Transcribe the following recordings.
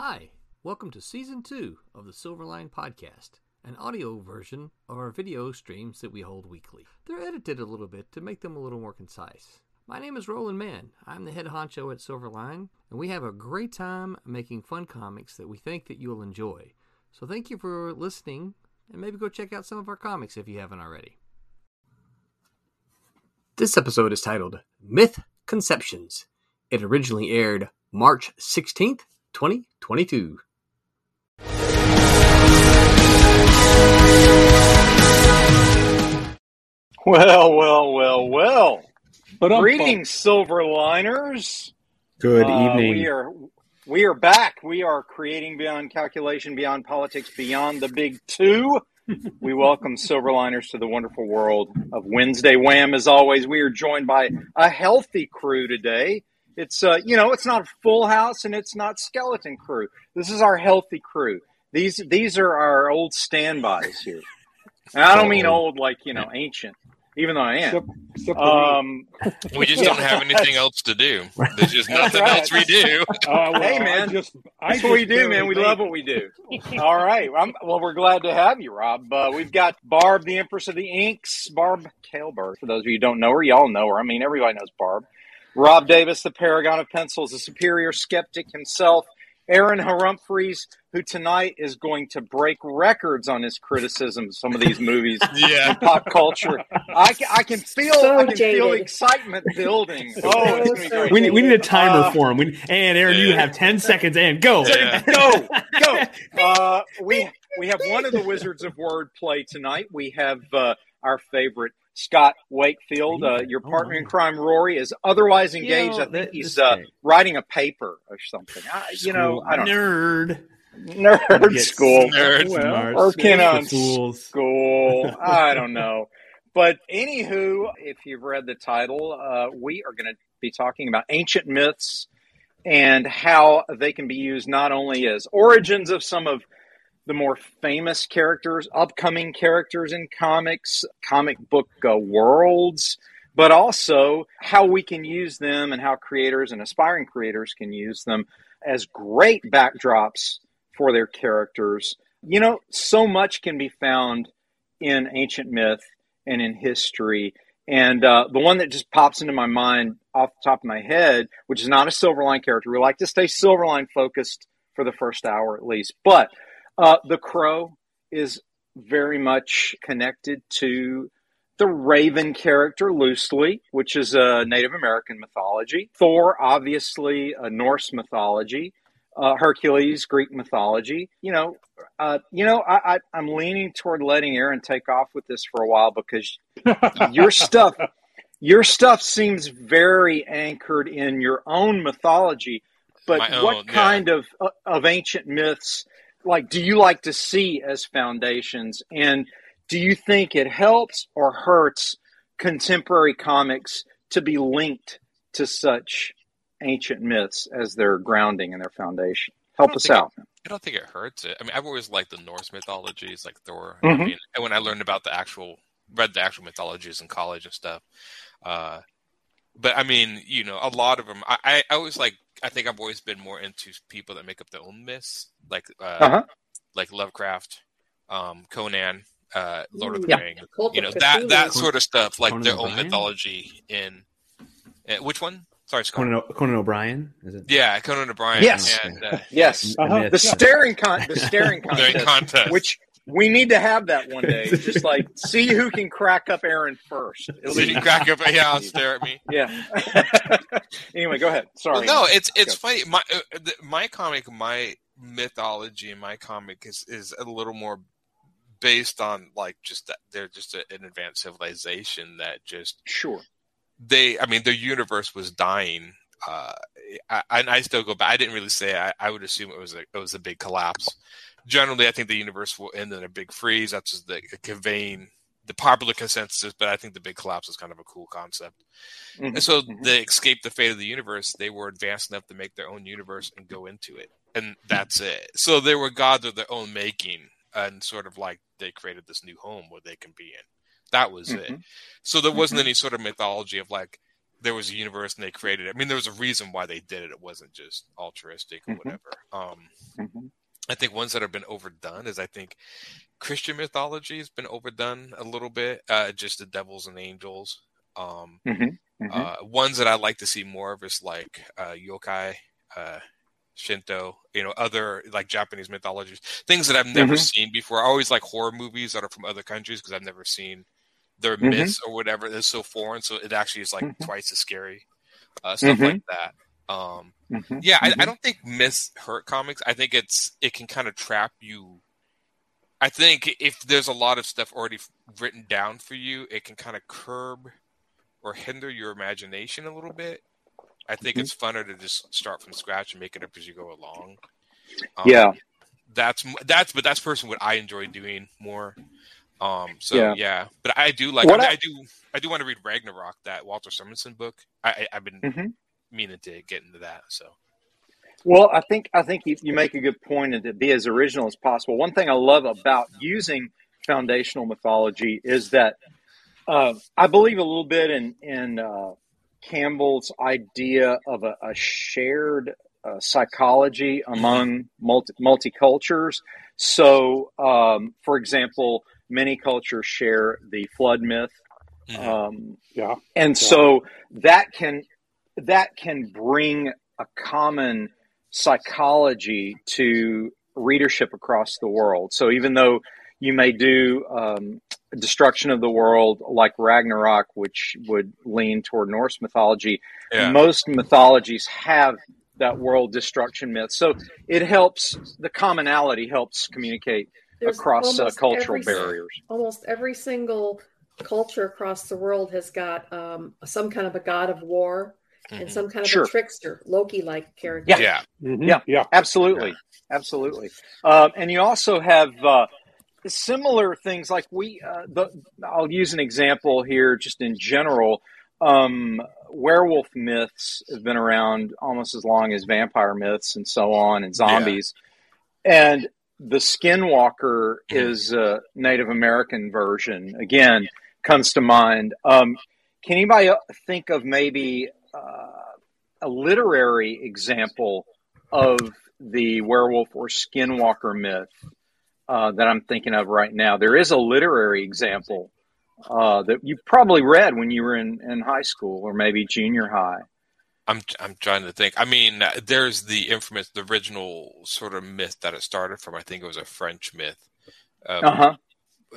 Hi, welcome to season two of the Silverline Podcast, an audio version of our video streams that we hold weekly. They're edited a little bit to make them a little more concise. My name is Roland Mann. I'm the head honcho at Silverline, and we have a great time making fun comics that we think that you'll enjoy. So thank you for listening, and maybe go check out some of our comics if you haven't already. This episode is titled Myth Conceptions. It originally aired March 16th, 2022. Well, well, well, well. But I'm Greetings, Silverliners. Good Uh, evening. We are we are back. We are creating beyond calculation, beyond politics, beyond the big two. we welcome Silverliners to the wonderful world of Wednesday Wham. As always, we are joined by a healthy crew today. It's uh, you know, it's not a full house and it's not skeleton crew. This is our healthy crew. These these are our old standbys here. And I don't mean old like you know ancient, even though I am. Except- except for me. Um, We just don't have anything else to do. There's just nothing right. else we do. Uh, well, Hey, I man. just, I That's what we do, barely man. We made love what we do. All right. I'm, well, we're glad to have you, Rob. Uh, we've got Barb, the Empress of the Inks, Barb Kaalberg. For those of you who don't know her, y'all know her. I mean, everybody knows Barb. Rob Davis, the Paragon of Pencils, the superior skeptic himself. Aaron Humphreys, who tonight is going to break records on his criticism of some of these movies Yeah. and pop culture. I can, I can feel So I can feel jaded. excitement building. Oh, it's gonna be great. We need, we need a timer Uh, for him. We, and Aaron, you have 10 seconds and go. Yeah. go, go. Uh, we we have one of the wizards of wordplay tonight. We have uh, our favorite Scott Wakefield, uh, your partner in crime. Rory is otherwise engaged. know, I think he's uh, writing a paper or something. I, you know, I don't. Nerd. Nerd school, Nerd. Well, Smart. working on Fools. school. I don't know. But anywho, if you've read the title, uh, we are going to be talking about ancient myths and how they can be used not only as origins of some of the more famous characters, upcoming characters in comics, comic book uh, worlds, but also how we can use them and how creators and aspiring creators can use them as great backdrops for their characters. You know, so much can be found in ancient myth and in history. And uh, the one that just pops into my mind off the top of my head, which is not a Silverline character, we like to stay Silverline focused for the first hour at least. But uh, the Crow is very much connected to the Raven character loosely, which is a Native American mythology. Thor, obviously, a Norse mythology. Uh, Hercules, Greek mythology. You know, uh, you know, I, I, I'm leaning toward letting Aaron take off with this for a while because your stuff, your stuff seems very anchored in your own mythology. But My what own, yeah. kind of uh, of ancient myths, like, do you like to see as foundations? And do you think it helps or hurts contemporary comics to be linked to such ancient myths as their grounding and their foundation? Help us out. I don't think it hurts it. I mean, I've always liked the Norse mythologies, like Thor. Mhm. I mean, and when I learned about the actual, read the actual mythologies in college and stuff. Uh, but I mean, you know, a lot of them. I, I, I always like. I think I've always been more into people that make up their own myths, like uh, Uh-huh. like Lovecraft, um, Conan, uh, Lord of the Yeah. Rings. You know that that sort of stuff, like Conan their own mythology in. Uh, which one? Sorry, Scott. Conan, O- Conan O'Brien? Is it? Yeah, Conan O'Brien. Yes. and uh, Yes. The Uh-huh. The staring con the staring during contest, contest. which we need to have that one day. Just like see who can crack up Aaron first. It'll so crack up, yeah, stare at me. yeah. anyway, go ahead. Sorry. Well, no, it's it's Go. funny. My uh, the, my comic, my mythology, in my comic is is a little more based on like just that they're just a, an advanced civilization that just Sure. they. I mean, their universe was dying. Uh, I, and I still go back. I didn't really say. I, I would assume it was a it was a big collapse. Generally, I think the universe will end in a big freeze. That's just the conveying the popular consensus. But I think the big collapse is kind of a cool concept. Mhm. And so Mhm. they escaped the fate of the universe. They were advanced enough to make their own universe and go into it. And that's it. So they were gods of their own making and sort of like they created this new home where they can be in. That was it. Mhm. So there wasn't Mhm. any sort of mythology of like there was a universe and they created it. I mean, there was a reason why they did it. It wasn't just altruistic or Mhm. whatever. Um. I think ones that have been overdone is I think Christian mythology has been overdone a little bit. Uh, just the devils and angels. Um, Mhm. Mhm. uh, ones that I like to see more of is like uh, yokai, uh, Shinto, you know, other like Japanese mythologies, things that I've never Mhm. seen before. I always like horror movies that are from other countries because I've never seen their Mhm. myths or whatever. They're so foreign, so it actually is like Mhm. twice as scary. Uh, stuff like that. Um, Mhm. yeah, I, I Mhm. don't think miss hurt comics. I think it's it can kind of trap you. I think if there's a lot of stuff already written down for you, it can kind of curb or hinder your imagination a little bit. I think Mhm. it's funner to just start from scratch and make it up as you go along. Um, Yeah. that's that's but that's personally what I enjoy doing more. Um, so Yeah. yeah, but I do like. I, mean, I- I do. I do want to read Ragnarok, that Walter Simonson book. I, I I've been Mhm. Meaning to get into that. So Well, I think I think you, you make a good point and to be as original as possible. One thing I love about using foundational mythology is that uh, I believe a little bit in in uh, Campbell's idea of a, a shared uh, psychology among multi multicultures. So, um, for example, many cultures share the flood myth. Mhm. Um, Yeah. and Yeah. so that can that can bring a common psychology to readership across the world. So even though you may do um, destruction of the world like Ragnarok, which would lean toward Norse mythology, yeah, most mythologies have that world destruction myth. So it helps the commonality helps communicate There's across uh, cultural every- barriers. Almost every single culture across the world has got um, some kind of a god of war and Mhm. some kind of Sure. a trickster, Loki-like character. Yeah. yeah, Mhm. Yeah. Yeah. Absolutely, absolutely. Um, and you also have uh, similar things like we. Uh, the, I'll use an example here, just in general. Um, werewolf myths have been around almost as long as vampire myths and so on, and zombies. And the Skinwalker Mhm. is a Native American version. Again, comes to mind. Um, can anybody think of maybe uh, a literary example of the werewolf or skinwalker myth uh, that I'm thinking of right now. There is a literary example uh, that you probably read when you were in, in high school or maybe junior high. I'm I'm trying to think. I mean, uh, there's the infamous, the original sort of myth that it started from. I think it was a French myth. Um, Uh huh.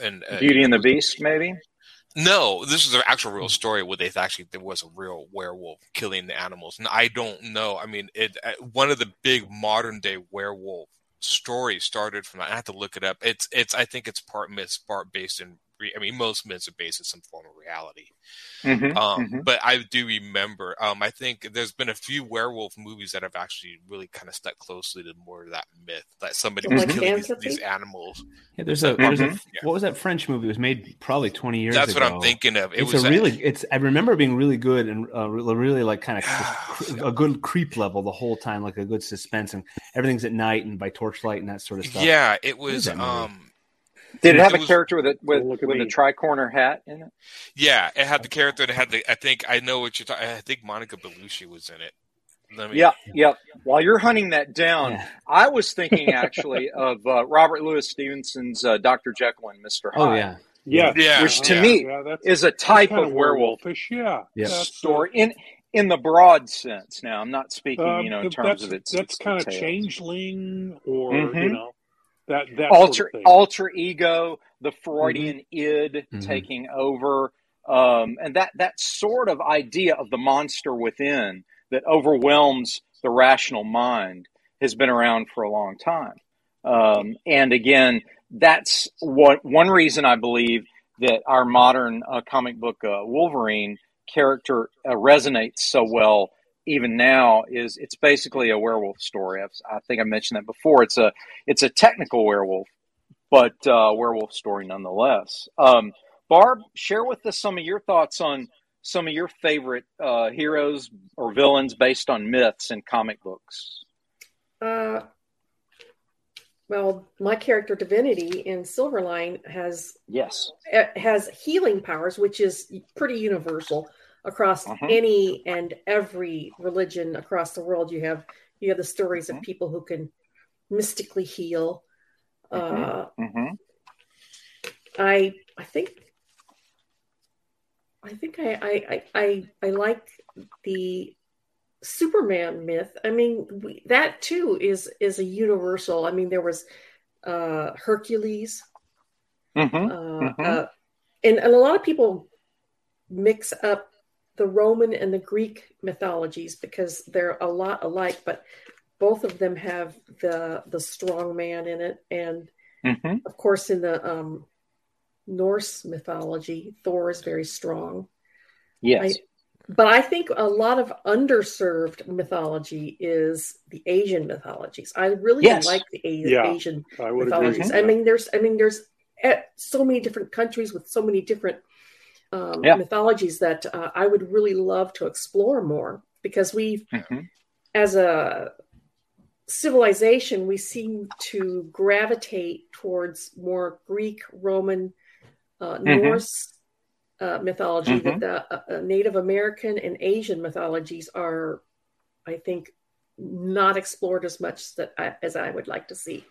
And uh, Beauty and the Beast, maybe. No, this is an actual real story where they actually there was a real werewolf killing the animals, and I don't know. I mean, it uh, one of the big modern day werewolf stories started from. I have to look it up. It's it's I think it's part myth, part based in. Re- I mean, most myths are based in some form of reality. Mm-hmm. Um, But I do remember. Um, I think there's been a few werewolf movies that have actually really kind of stuck closely to more of that myth that somebody was Like killing these, these animals. Yeah, there's a there's a Mhm. what was that French movie? It was made probably 20 years ago? That's ago. what I'm thinking of. It it's was a really it's I remember being really good and uh, really really, like kind of a good creep level the whole time, like a good suspense and everything's at night and by torchlight and that sort of stuff. yeah. It What is was. that movie? Um, Did it have It a was- character with a with, Oh, look with a me. tricorner hat in it? Yeah, it had the character. It had the. I think I know what you're talking. I think Monica Bellucci was in it. Let me, Yeah, yeah. While you're hunting that down, Yeah. I was thinking actually of uh, Robert Louis Stevenson's uh, Dr. Jekyll and Mr. Hyde. Oh yeah. Yeah. Yeah, Which to yeah. me Yeah, that's is a type kind of werewolf werewolfish. Yeah. Yeah. Story in in the broad sense. Now, I'm not speaking, um, you know, in that's terms of its that's its kind of changeling or Mhm. you know that that alter sort of alter ego, the Freudian id Mhm. taking over, um, and that that sort of idea of the monster within that overwhelms the rational mind has been around for a long time. Um, and again, that's what one reason I believe that our modern uh, comic book uh, Wolverine character uh, resonates so well even now is it's basically a werewolf story. I've, I think I mentioned that before. It's a it's a technical werewolf, but uh, werewolf story nonetheless. Um, Barb, share with us some of your thoughts on some of your favorite uh, heroes or villains based on myths in comic books. Uh, well, my character Divinity in Silverline has Yes. has healing powers, which is pretty universal. Across Mhm. any and every religion across the world. You have you have the stories of Mhm. people who can mystically heal. Uh, hmm I I think I think I I I, I, I like the Superman myth. I mean we, that too is is a universal. I mean there was uh, Hercules, hmm uh, Mhm. uh, and, and a lot of people mix up the Roman and the Greek mythologies because they're a lot alike, but both of them have the the strong man in it, and hmm of course in the um, Norse mythology, Thor is very strong. Yes. But I think a lot of underserved mythology is the Asian mythologies. I really Yes. like the A- Yeah. Asian I mythologies. I mean, there's, I mean, there's eh, so many different countries with so many different um, Yeah. mythologies that uh, I would really love to explore more because we, Mhm. as a civilization, we seem to gravitate towards more Greek, Roman, uh, Mhm. Norse uh, mythology. Mhm. That the uh, uh, Native American and Asian mythologies are, I think, not explored as much that I, as I would like to see.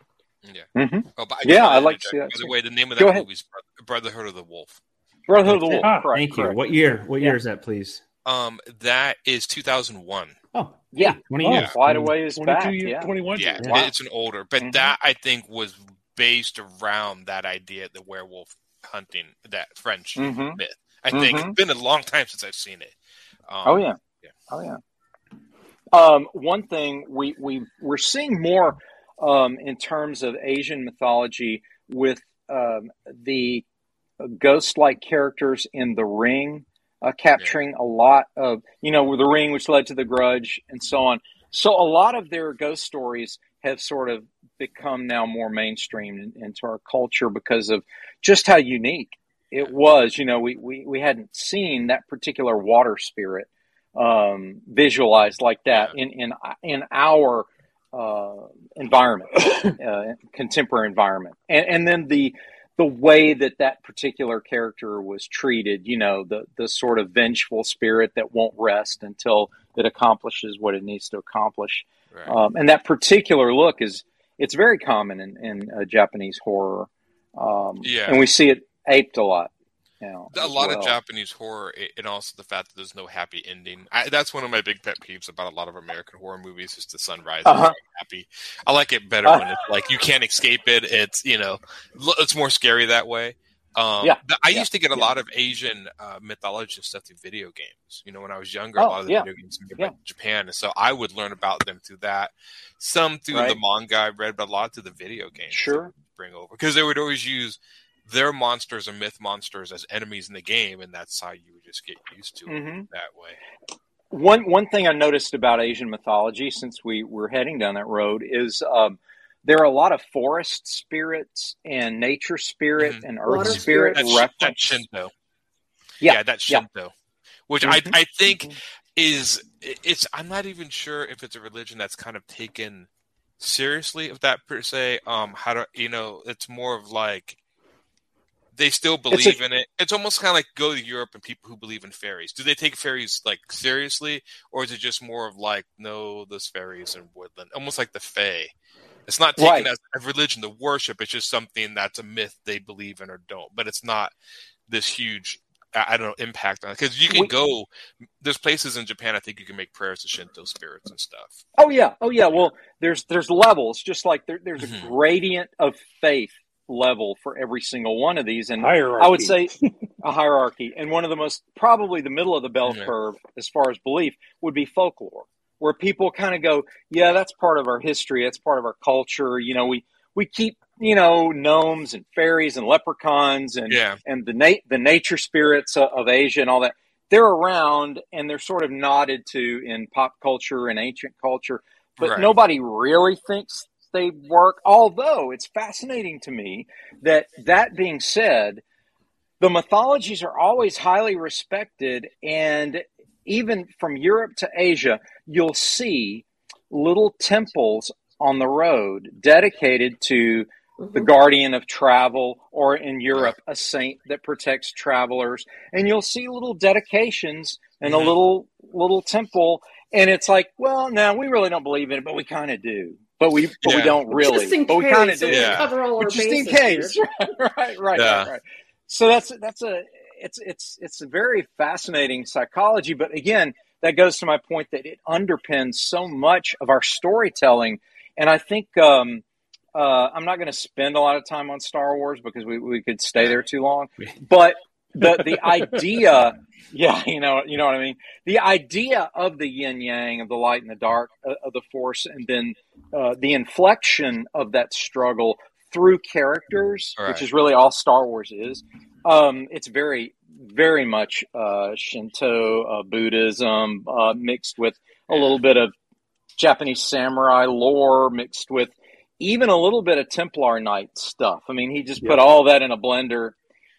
Mhm. Oh, but I Yeah, I like to to see that By the way, the name of Go that ahead. movie is Brotherhood of the Wolf. Brotherhood of the Wolf. Ah, correct, Thank you. correct. What year? What Yeah. year is that, please? Um, that is 2001. Oh, Yeah. 20 Oh, years. Quite a ways 22 back. years, Yeah. 21 Yeah, years. Wow. it's an older, but Mhm. that I think was based around that idea, the werewolf hunting, that French Mhm. myth. I think Mhm. it's been a long time since I've seen it. Um, Oh yeah. yeah. Oh yeah. Um, one thing we we we're seeing more um, in terms of Asian mythology with um, the ghost-like characters in The Ring, uh, capturing a lot of you know with The Ring, which led to The Grudge, and so on. So a lot of their ghost stories have sort of become now more mainstream in, into our culture because of just how unique it was. You know, we we, we hadn't seen that particular water spirit um, visualized like that in in in our uh, environment, uh, contemporary environment, and and then the the way that that particular character was treated, you know, the the sort of vengeful spirit that won't rest until it accomplishes what it needs to accomplish, Right. um, and that particular look is it's very common in in uh, Japanese horror, um, Yeah. and we see it aped a lot. Now, a lot of. Japanese horror, and also the fact that there's no happy ending. I, that's one of my big pet peeves about a lot of American horror movies. Is the sunrise Uh-huh. happy. I like it better Uh. when it's like you can't escape it. It's you know, it's more scary that way. Um, Yeah, I yeah, used to get a yeah. lot of Asian uh, mythology and stuff through video games. You know, when I was younger, Oh, a lot of the yeah. video games made Yeah. Japan, and so I would learn about them through that. Some through the manga I read, but a lot through the video games. Sure. bring over because they would always use their monsters or myth monsters as enemies in the game, and that's how you would just get used to it Mhm. that way. One one thing I noticed about Asian mythology, since we were heading down that road, is um, there are a lot of forest spirits and nature spirit Mhm. and earth Water spirit That's, reference. that's Shinto. Yeah, Yeah, that's yeah. Shinto. Which Mhm. I I think is it's I'm not even sure if it's a religion that's kind of taken seriously of that per se. Um, how do you know? It's more of like they still It's a- believe in it. It's almost kind of like go to Europe and people who believe in fairies. Do they take fairies like seriously, or is it just more of like no, there's fairies in woodland, almost like the Fae? It's not taken Right. as a religion to worship. It's just something that's a myth they believe in or don't. But it's not this huge I don't know impact on it because you can We- go. There's places in Japan I think you can make prayers to Shinto spirits and stuff. Oh yeah, oh yeah. Well, there's there's levels, just like there, there's a Mhm. gradient of faith level for every single one of these, and Hierarchy. I would say a hierarchy. And one of the most probably the middle of the bell Yeah. curve as far as belief would be folklore, where people kind of go, yeah, that's part of our history, that's part of our culture. You know, we we keep you know gnomes and fairies and leprechauns and Yeah, and the na- the nature spirits of, of Asia and all that. They're around and they're sort of nodded to in pop culture and ancient culture, but Right. nobody really thinks they work. Although it's fascinating to me that that being said, the mythologies are always highly respected, and even from Europe to Asia, you'll see little temples on the road dedicated to the Mhm. guardian of travel, or in Europe, a saint that protects travelers. And you'll see little dedications and a little little temple, and it's like, well, now we really don't believe in it, but we kind of do. But we but we don't really. just in but we kind of so do. we Yeah. cover all our But just in case, here. right, right, right, Yeah. right. So that's that's a it's it's it's a very fascinating psychology. But again, that goes to my point that it underpins so much of our storytelling, and I think um, uh, I'm not going to spend a lot of time on Star Wars because we, we could stay there too long. But the the idea, yeah, you know, you know what I mean. The idea of the yin yang, of the light and the dark, uh, of the force, and then uh, the inflection of that struggle through characters, Right. which is really all Star Wars is. Um, it's very, very much uh, Shinto, uh, Buddhism, uh, mixed with a little bit of Japanese samurai lore, mixed with even a little bit of Templar Knight stuff. I mean, he just put all that in a blender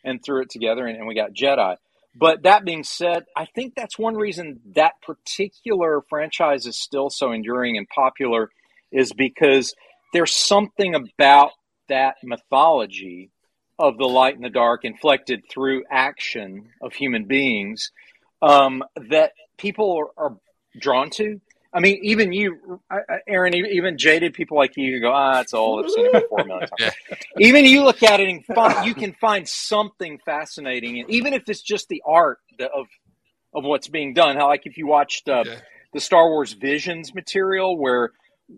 and threw it together, and, and we got Jedi. But that being said, I think that's one reason that particular franchise is still so enduring and popular is because there's something about that mythology of the light and the dark inflected through action of human beings um, that people are, are drawn to. I mean, even you, Aaron, even jaded people like you, who go, ah, it's old. I've seen it before a million times. Even you look at it and find, you can find something fascinating, and even if it's just the art of of what's being done. How, like, if you watched uh, Yeah. the Star Wars Visions material, where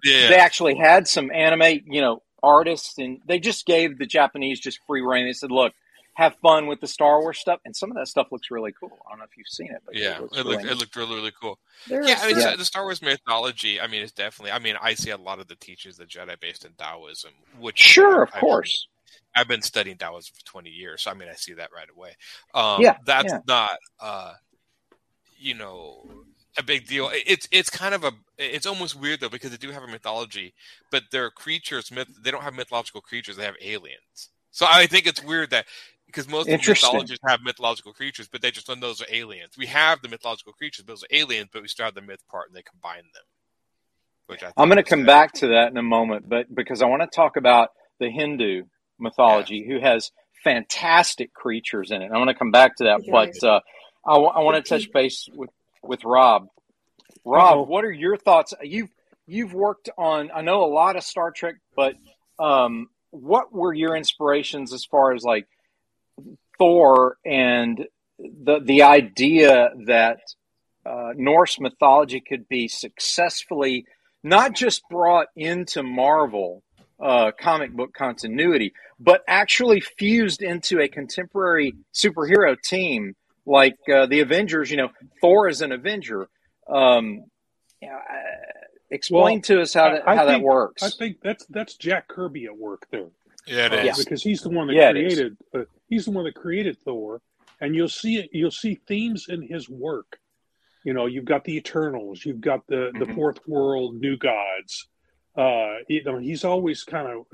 Yeah. they actually had some anime, you know, artists, and they just gave the Japanese just free reign. They said, "Look, have fun with the Star Wars stuff," and some of that stuff looks really cool. I don't know if you've seen it, but yeah, looks it looked really it looked really really cool. There Yeah, are I mean, Yeah. the Star Wars mythology. I mean, it's definitely. I mean, I see a lot of the teachings of Jedi based in Taoism, which Sure, of I've- course. I've been studying Taoism for 20 years, so I mean, I see that right away. Um, Yeah, that's yeah. not, uh, you know, a big deal. It's it's kind of a it's almost weird though because they do have a mythology, but their creatures myth they don't have mythological creatures; they have aliens. So I think it's weird that because most of the Interesting. mythologies have mythological creatures, but they just know those are aliens. We have the mythological creatures, but those are aliens, but we still have the myth part and they combine them. Which I I'm going to come good. back to that in a moment, but because I want to talk about the Hindu mythology, who has fantastic creatures in it. I'm going to come back to that, Okay. but uh, I, want to touch base with with Rob. Rob, Uh-oh. what are your thoughts? You've you've worked on I know a lot of Star Trek, but um, what were your inspirations as far as like Thor and the the idea that uh, Norse mythology could be successfully not just brought into Marvel uh, comic book continuity, but actually fused into a contemporary superhero team like uh, the Avengers. You know, Thor is an Avenger. Um, you know, uh, explain Well, to us how, that I- I how that think- works. I think that's that's Jack Kirby at work there. Yeah, it Uh, is. because he's the one that Yeah, created. Uh, he's the one that created Thor, and you'll see it. You'll see themes in his work. You know, you've got the Eternals, you've got the the Mhm. Fourth World, New Gods. Uh, you know, he's always kind of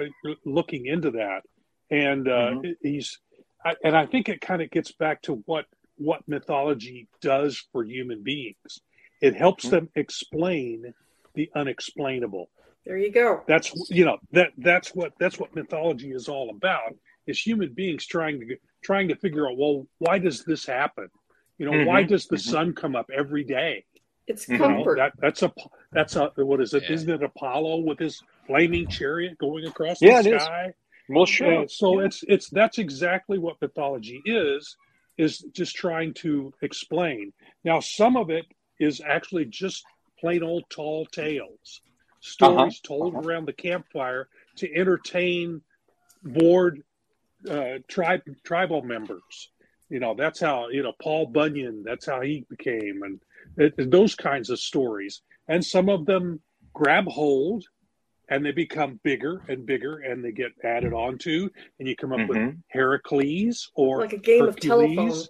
looking into that, and uh, Mhm. he's, I, and I think it kind of gets back to what what mythology does for human beings. It helps Mhm. them explain the unexplainable there you go. that's you know that that's what that's what mythology is all about is human beings trying to trying to figure out well why does this happen you know why Mhm, does the mhm. sun come up every day It's You you know, comfort. that that's a that's a what is it Yeah. not it apollo with his flaming chariot going across Yeah, the it is. sky well, sure. yeah, so it's it's that's exactly what mythology is is just trying to explain now some of it is actually just plain old tall tales stories told uh-huh. around the campfire to entertain bored uh, tribe tribal members you know that's how you know paul bunyan that's how he became and it, those kinds of stories and some of them grab hold and they become bigger and bigger and they get added onto and you come up with Mhm. heracles or like a game of Hercules. telephone.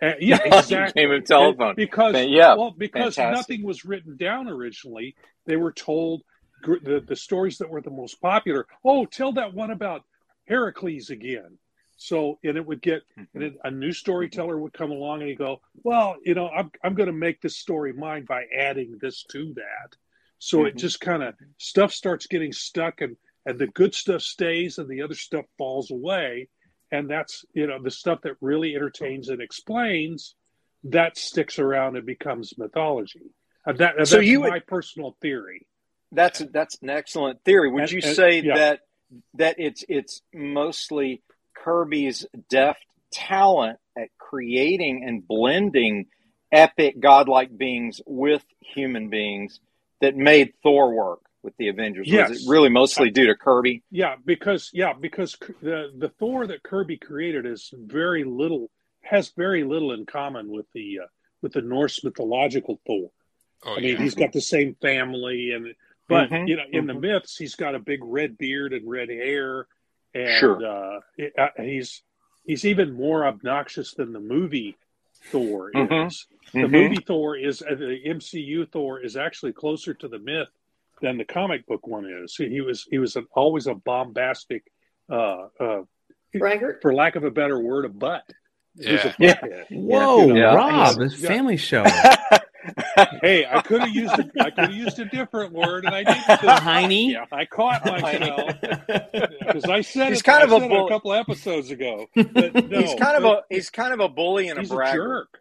Uh, yeah exactly of telephone. because Yeah, well because fantastic. nothing was written down originally they were told gr- the, the stories that were the most popular oh tell that one about heracles again so and it would get and then a new storyteller would come along and he'd go well you know i'm, I'm going to make this story mine by adding this to that so it Mhm. just kind of stuff starts getting stuck and and the good stuff stays and the other stuff falls away and that's you know the stuff that really entertains and explains that sticks around and becomes mythology. Uh, that, So that's you my would- personal theory. That's that's an excellent theory. Would And- you and- say yeah. that that it's it's mostly Kirby's deft talent at creating and blending epic godlike beings with human beings that made Thor work with the Avengers? Yes. Was it really mostly due to Kirby? Yeah, because yeah, because the the Thor that Kirby created is very little has very little in common with the uh, with the Norse mythological Thor. Oh, I mean, yeah. he's got the same family, and but Mhm, you know, in the mhm. myths, he's got a big red beard and red hair, and Sure. uh, it- uh, he's he's even more obnoxious than the movie Thor Mhm, is. The Mhm. movie Thor is uh, the MCU Thor is actually closer to the myth than the comic book one is. He, he was he was an, always a bombastic, uh, uh, Braggart. for lack of a better word, a butt. He was a Yeah. butthead. Whoa, Yeah. Rob, He's- it's family show. Hey, I could have used a, I could have used a different word, and I didn't. Heiny. Yeah, I caught myself because I said He's it. kind I of a bull- a couple episodes ago. But no, he's kind of a he's kind of a bully and a he's a braggart. jerk.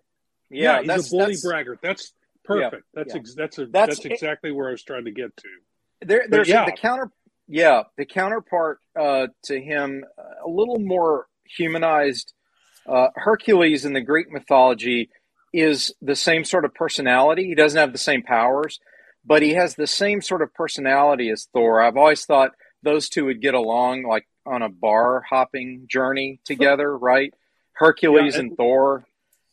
Yeah, Yeah, he's that's a bully that's, braggart. That's perfect. That's yeah. ex- that's a, That's- that's exactly where I was trying to get to. there, there's yeah. the counter yeah the counterpart uh, to him a little more humanized uh, hercules in the greek mythology is the same sort of personality he doesn't have the same powers but he has the same sort of personality as thor i've always thought those two would get along like on a bar hopping journey together right hercules Yeah, and and- thor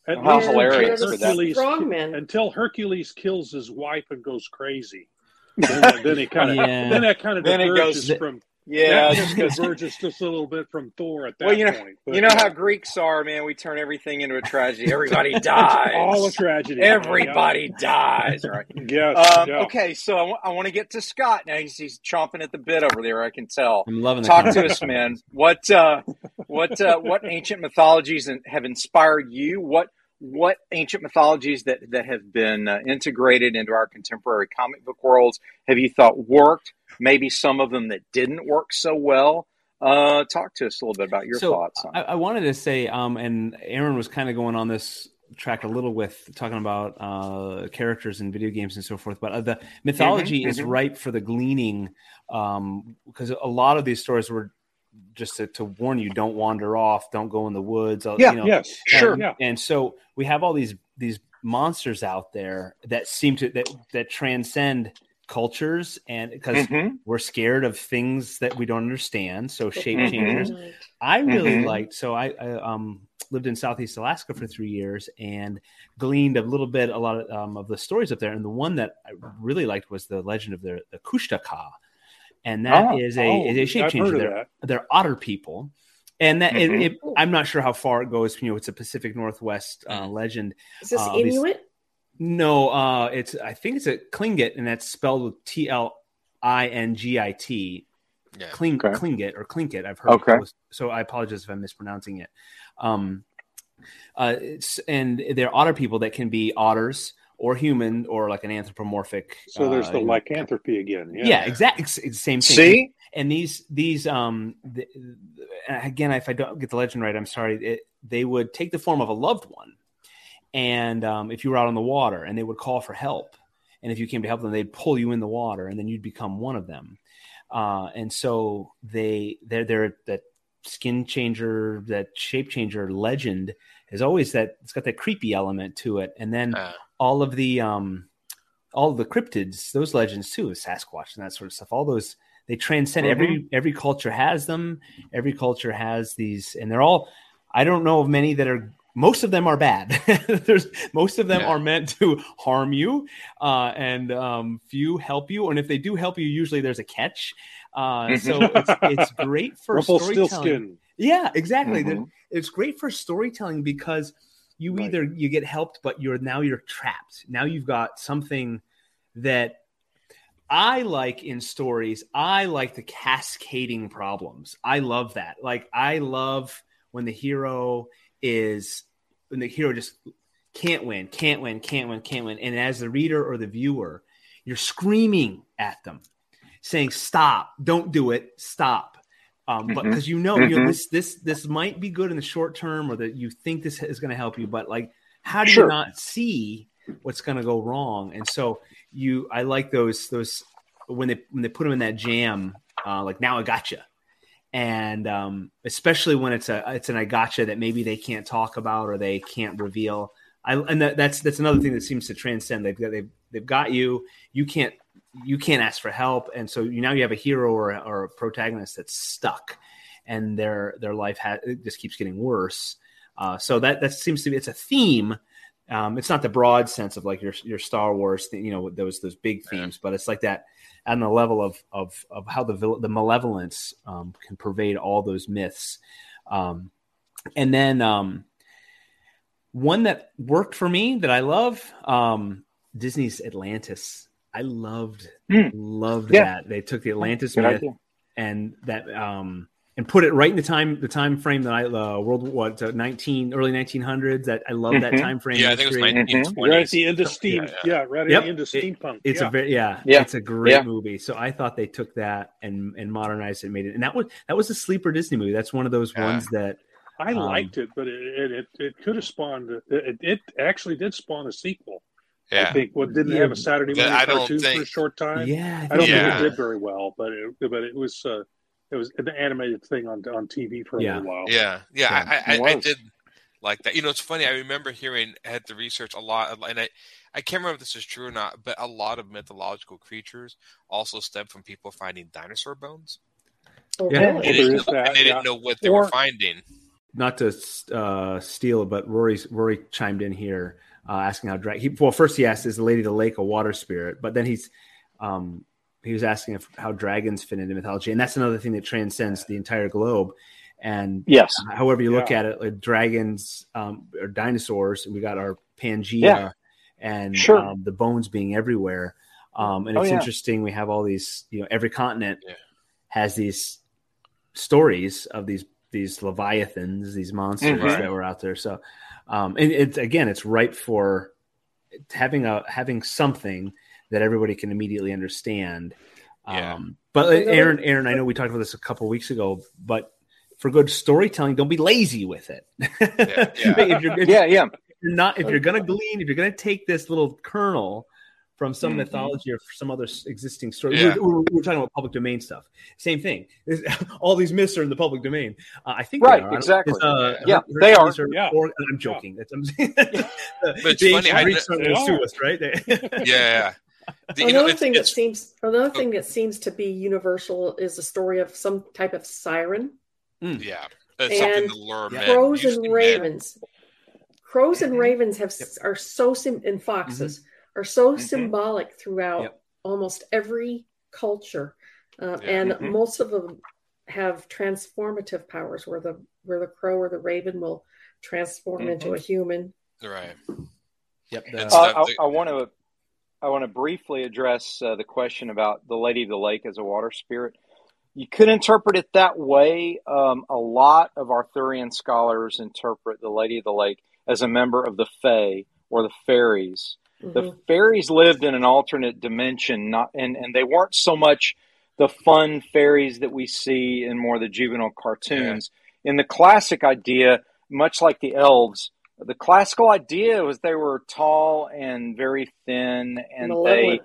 At How least hilarious until for that. Hercules, Strongmen. until Hercules kills his wife and goes crazy. Then, then he kind of Yeah. then that kind of Then it diverges goes- from yeah that just diverges just a little bit from Thor at that Well, you know- point. But, you know yeah, how greeks are man we turn everything into a tragedy everybody dies all a tragedy. Everybody dies, right? Yes. Um, yeah. Okay, so I want to get to Scott now. He's, he's chomping at the bit over there. I can tell. I'm loving the Talk to concept. us, man. What uh, what uh, what ancient mythologies have inspired you? What what ancient mythologies that that have been uh, integrated into our contemporary comic book worlds have you thought worked? Maybe some of them that didn't work so well. Uh, talk to us a little bit about your so thoughts on. I, I wanted to say, um, and Aaron was kind of going on this track a little with talking about uh, characters in video games and so forth. But uh, the mythology is mhm. ripe for the gleaning um, because a lot of these stories were just to, to warn you: don't wander off, don't go in the woods. uh, Yeah, you know, Yes. Sure. and, Yeah. and so we have all these these monsters out there that seem to that that transcend cultures and because Mhm. we're scared of things that we don't understand so shape changers I really Mhm. liked. So I, I um, lived in Southeast Alaska for three years and gleaned a little bit, a lot of, um, of the stories up there. And the one that I really liked was the legend of the, the Kushtaka, and that Oh, is a Oh, is a shape I've changer. They're, they're otter people, and that it- Mhm. it, I'm not sure how far it goes. You know, it's a Pacific Northwest uh, legend. Is this Uh, these- Inuit? No, uh, it's I think it's a Klingit, and that's spelled with T L I N G I T. Yeah. Kling, Okay. Klingit or Klinkit. I've heard. Okay. close- So I apologize if I'm mispronouncing it. Um, uh, it's, and they're otter people that can be otters or human or like an anthropomorphic. So there's uh, the you know- lycanthropy again. Yeah. Yeah, exactly. Same thing. See, And these these um the, again, if I don't get the legend right, I'm sorry. It, they would take the form of a loved one, and um, if you were out on the water, and they would call for help, and if you came to help them, they'd pull you in the water, and then you'd become one of them. Uh, and so they they're they're that skin changer, that shape changer legend is always that it's got that creepy element to it, and then Uh, all of the um all of the cryptids those legends too sasquatch and that sort of stuff all those they transcend every every culture has them. Every culture has these and they're all i don't know of many that are most of them are bad. There's most of them Yeah. are meant to harm you uh and um few help you and if they do help you usually there's a catch. Uh so it's, it's great for storytelling. yeah, exactly. Mhm. It's great for storytelling because you Right. either you get helped, but you're now you're trapped. Now you've got something that I like in stories. I like the cascading problems. I love that. Like I love when the hero is when the hero just can't win, can't win, can't win, can't win, and as the reader or the viewer, you're screaming at them, saying, "Stop! Don't do it! Stop!" Um, but because you know, you know Mhm. this this this might be good in the short term, or that you think this is going to help you, but like how do Sure. you not see what's going to go wrong? And so you, I like those those when they when they put them in that jam, uh, like now I gotcha, and um, especially when it's a it's an I gotcha that maybe they can't talk about or they can't reveal. I and that, that's that's another thing that seems to transcend. They've got they've they've got you. You can't you can't ask for help, and so you now you have a hero or a, or a protagonist that's stuck, and their their life ha- it just keeps getting worse. Uh, so that that seems to be it's a theme. Um, it's not the broad sense of like your your Star Wars, you know, those those big themes, but it's like that on the level of of of how the the malevolence um, can pervade all those myths. Um, and then um, one that worked for me that I love um, Disney's Atlantis. I loved Hmm. loved Yeah. that they took the Atlantis Good myth idea. and that um and put it right in the time the time frame that I uh, world what uh, nineteen early nineteen hundreds that I love that Mhm. time frame. Yeah, I think it was history. 1920s. Right at the end of steam. Yeah, Yeah, yeah. right Yep. at the end of It- steampunk. It's yeah. a very yeah, Yeah. it's a great Yeah. movie. So I thought they took that and and modernized it, and made it, and that was that was a sleeper Disney movie. That's one of those Yeah. ones that I um, liked it, but it it, it, it could have spawned. It, it actually did spawn a sequel. I Yeah. think. Well, didn't it Yeah. have a Saturday That morning I don't cartoon for a short time? yeah, I don't Yeah. think it did very well, but it, but it was uh, it was an animated thing on on TV for a Yeah. little while. Yeah, yeah, Yeah, I, I, I did like that. You know, it's funny. I remember hearing I had to research a lot, and I, I can't remember if this is true or not, but a lot of mythological creatures also stem from people finding dinosaur bones. Oh, Yeah. And they, didn't know, that, and they didn't yeah. know what they Or- were finding. not to uh, steal, but Rory's Rory chimed in here uh, asking how drag. He, well, first he asked, "Is the Lady of the Lake a water spirit?" But then he's um, he was asking if, how dragons fit into mythology, and that's another thing that transcends the entire globe. And Yes. however you look Yeah. at it, like dragons um, or dinosaurs, we got our Pangea Yeah. and Sure. um, the bones being everywhere. Um, and Oh, it's yeah. interesting. We have all these, you know, every continent Yeah. has these stories of these these leviathans, these monsters Mhm. that were out there. So, um, and it's again, it's ripe for having a having something that everybody can immediately understand. Yeah. Um, but uh, Aaron, Aaron, I know we talked about this a couple weeks ago, but for good storytelling, don't be lazy with it. yeah. if you're, if Yeah, yeah. you're not, if you're going to glean, if you're going to take this little kernel from some Mhm. mythology or some other existing story, Yeah. we're, we're, we're talking about public domain stuff. Same thing. There's- all these myths are in the public domain. Uh, I think Right, they are. I exactly. uh, Yeah, Her- they are. Hercules Yeah. or- I'm joking. That's, I'm, But it's the funny, I Greeks kn- aren't gonna They sue us, right? They- Yeah, yeah. The- another know, it's- thing that seems another thing that seems to be universal is the story of some type of siren. yeah, it's something And to lure Yeah. Crows usually and men. ravens. Crows and ravens have Yep. are so sim- and foxes are so Mhm. symbolic throughout Yep. almost every culture, uh, Yeah. and Mhm. most of them have transformative powers, where the where the crow or the raven will transform into a human. Right. Yep. It's Uh, that I, I want to I want to briefly address uh, the question about the Lady of the Lake as a water spirit. You could interpret it that way. Um, a lot of Arthurian scholars interpret the Lady of the Lake as a member of the Fae or the fairies. The Mhm. fairies lived in an alternate dimension, not and, and they weren't so much the fun fairies that we see in more of the juvenile cartoons. In the classic idea, much like the elves, the classical idea was they were tall and very thin, and they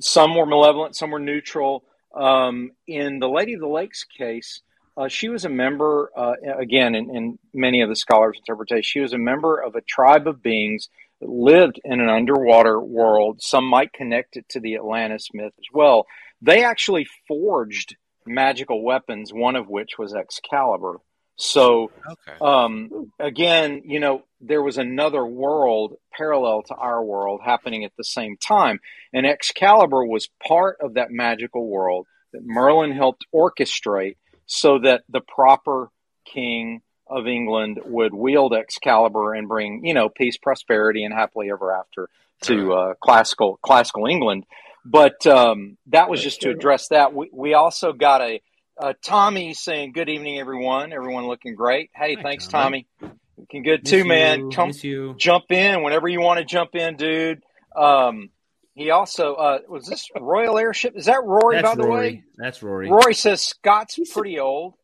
some were malevolent, some were neutral. Um, in the Lady of the Lakes case, uh, she was a member, uh, again, in, in many of the scholars' interpretations, she was a member of a tribe of beings lived in an underwater world. Some might connect it to the Atlantis myth as well. They actually forged magical weapons, one of which was Excalibur. So, Okay. um, again, you know, there was another world parallel to our world happening at the same time. And Excalibur was part of that magical world that Merlin helped orchestrate so that the proper king of England would wield Excalibur and bring, you know, peace, prosperity, and happily ever after to uh, classical classical England. But um, that was just to address that. We, we also got a uh, Tommy saying, "Good evening, everyone. Everyone looking great. Hey, Hi, thanks, Tommy. Tommy. Looking good Miss too, you, man. Come miss you. jump in whenever you want to jump in, dude." Um, he also uh, was this Royal Airship. Is that Rory? That's by the Rory. way, That's Rory. Rory says Scott's pretty old.